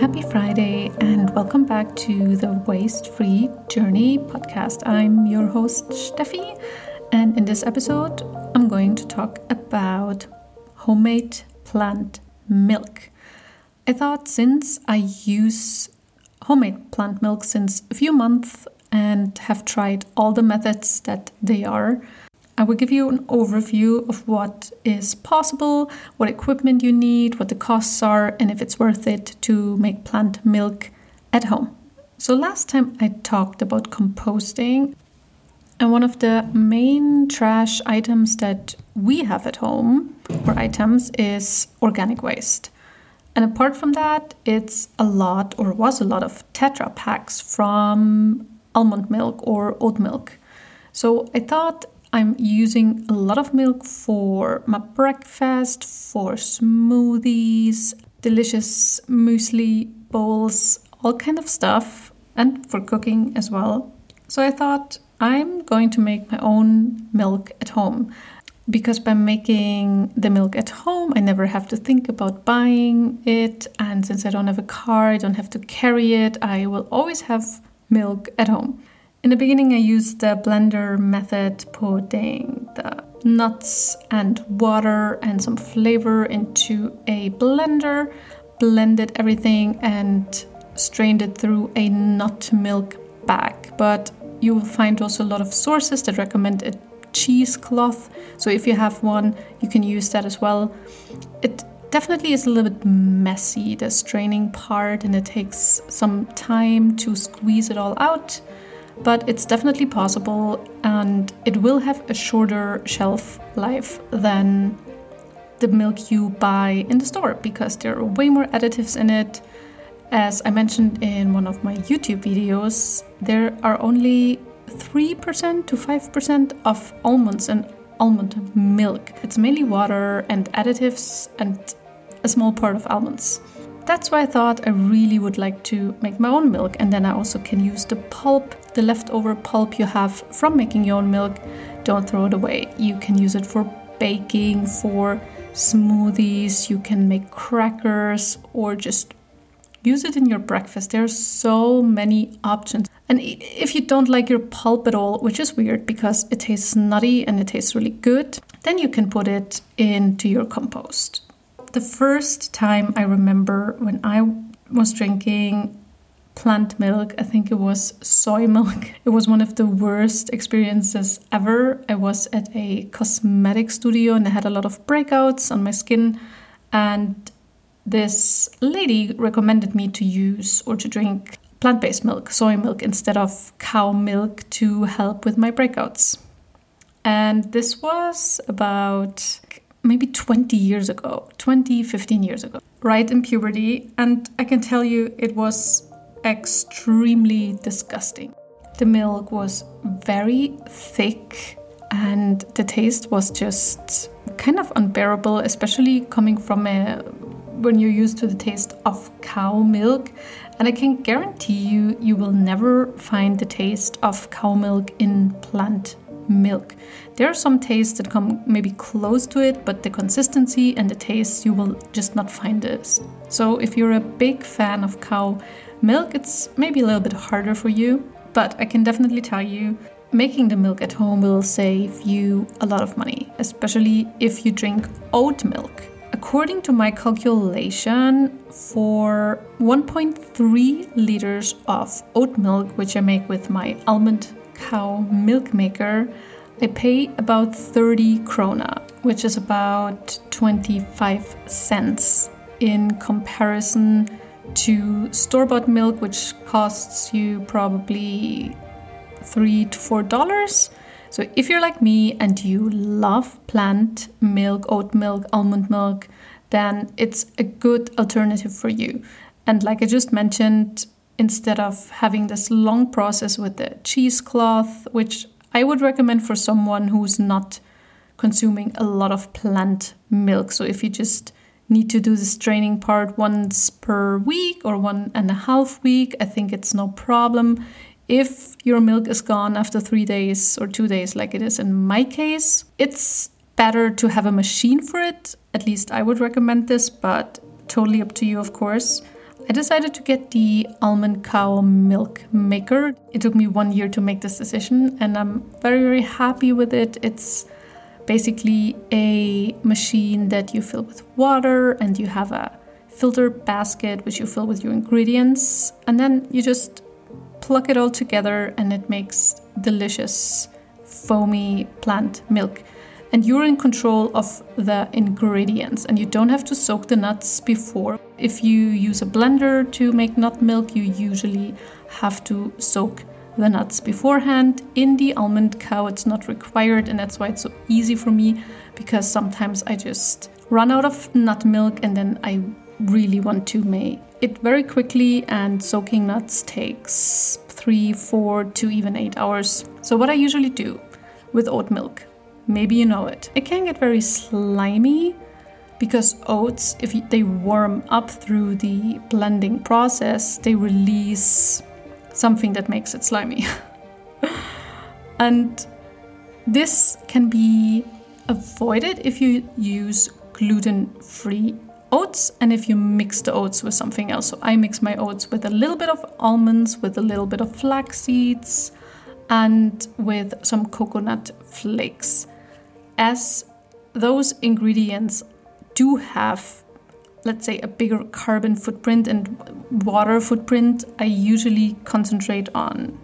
Happy Friday, and welcome back to the Waste Free Journey podcast. I'm your host, Steffi, and in this episode, I'm going to talk about homemade plant milk. I thought since I use homemade plant milk since a few months and have tried all the methods that they are, I will give you an overview of what is possible, what equipment you need, what the costs are, and if it's worth it to make plant milk at home. So, last time I talked about composting, and one of the main trash items that we have at home, or items, is organic waste. And apart from that, it's a lot, or was a lot, of Tetra packs from almond milk or oat milk. So I thought I'm using a lot of milk for my breakfast, for smoothies, delicious muesli bowls, all kind of stuff, and for cooking as well. So I thought I'm going to make my own milk at home because by making the milk at home, I never have to think about buying it. And since I don't have a car, I don't have to carry it, I will always have milk at home. In the beginning, I used the blender method, putting the nuts and water and some flavor into a blender, blended everything, and strained it through a nut milk bag. But you will find also a lot of sources that recommend a cheesecloth. So if you have one, you can use that as well. It definitely is a little bit messy, the straining part, and it takes some time to squeeze it all out but it's definitely possible and it will have a shorter shelf life than the milk you buy in the store because there are way more additives in it. As I mentioned in one of my YouTube videos, there are only 3% to 5% of almonds in almond milk. It's mainly water and additives and a small part of almonds. That's why I thought I really would like to make my own milk, and then I also can use the pulp, the leftover pulp you have from making your own milk. Don't throw it away. You can use it for baking, for smoothies, you can make crackers, or just use it in your breakfast. There are so many options. And if you don't like your pulp at all, which is weird because it tastes nutty and it tastes really good, then you can put it into your compost the first time I remember when I was drinking plant milk, I think it was soy milk. It was one of the worst experiences ever. I was at a cosmetic studio and I had a lot of breakouts on my skin. And this lady recommended me to use or to drink plant based milk, soy milk, instead of cow milk to help with my breakouts. And this was about maybe 20 years ago, 20, 15 years ago, right in puberty. And I can tell you it was extremely disgusting. The milk was very thick and the taste was just kind of unbearable, especially coming from a when you're used to the taste of cow milk. And I can guarantee you, you will never find the taste of cow milk in plant milk. There are some tastes that come maybe close to it, but the consistency and the taste you will just not find this. So if you're a big fan of cow milk, it's maybe a little bit harder for you, but I can definitely tell you making the milk at home will save you a lot of money, especially if you drink oat milk. According to my calculation, for 1.3 liters of oat milk, which I make with my almond cow milk maker, I pay about 30 krona, which is about 25 cents in comparison to store bought milk, which costs you probably three to four dollars. So if you're like me and you love plant milk, oat milk, almond milk, then it's a good alternative for you. And like I just mentioned, instead of having this long process with the cheesecloth, which I would recommend for someone who's not consuming a lot of plant milk. So if you just need to do the straining part once per week or one and a half week, I think it's no problem. If your milk is gone after three days or two days, like it is in my case, it's better to have a machine for it. At least I would recommend this, but totally up to you, of course. I decided to get the almond cow milk maker. It took me one year to make this decision, and I'm very, very happy with it. It's basically a machine that you fill with water, and you have a filter basket which you fill with your ingredients, and then you just plug it all together, and it makes delicious, foamy plant milk and you're in control of the ingredients and you don't have to soak the nuts before. If you use a blender to make nut milk, you usually have to soak the nuts beforehand. In the almond cow, it's not required, and that's why it's so easy for me because sometimes I just run out of nut milk and then I really want to make it very quickly, and soaking nuts takes three, four to even eight hours. So, what I usually do with oat milk Maybe you know it. It can get very slimy because oats, if they warm up through the blending process, they release something that makes it slimy. and this can be avoided if you use gluten free oats and if you mix the oats with something else. So I mix my oats with a little bit of almonds, with a little bit of flax seeds, and with some coconut flakes as those ingredients do have let's say a bigger carbon footprint and water footprint i usually concentrate on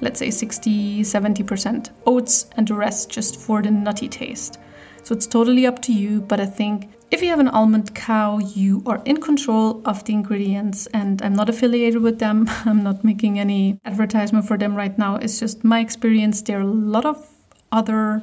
let's say 60 70% oats and the rest just for the nutty taste. So it's totally up to you but i think if you have an almond cow you are in control of the ingredients and i'm not affiliated with them. I'm not making any advertisement for them right now. It's just my experience. There are a lot of other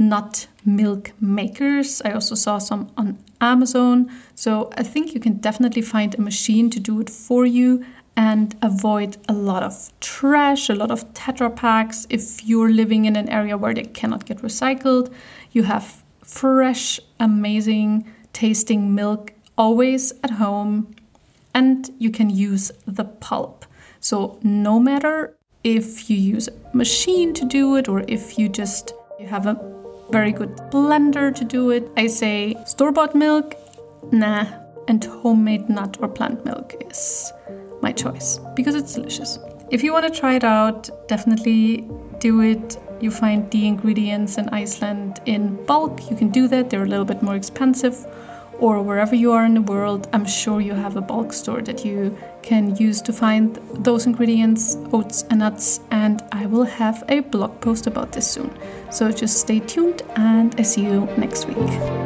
nut milk makers. I also saw some on Amazon. So I think you can definitely find a machine to do it for you and avoid a lot of trash, a lot of Tetra packs. If you're living in an area where they cannot get recycled, you have fresh, amazing tasting milk always at home and you can use the pulp. So no matter if you use a machine to do it or if you just you have a very good blender to do it. I say store bought milk, nah, and homemade nut or plant milk is my choice because it's delicious. If you want to try it out, definitely do it. You find the ingredients in Iceland in bulk. You can do that, they're a little bit more expensive or wherever you are in the world, I'm sure you have a bulk store that you can use to find those ingredients, oats and nuts, and I will have a blog post about this soon. So just stay tuned and I see you next week.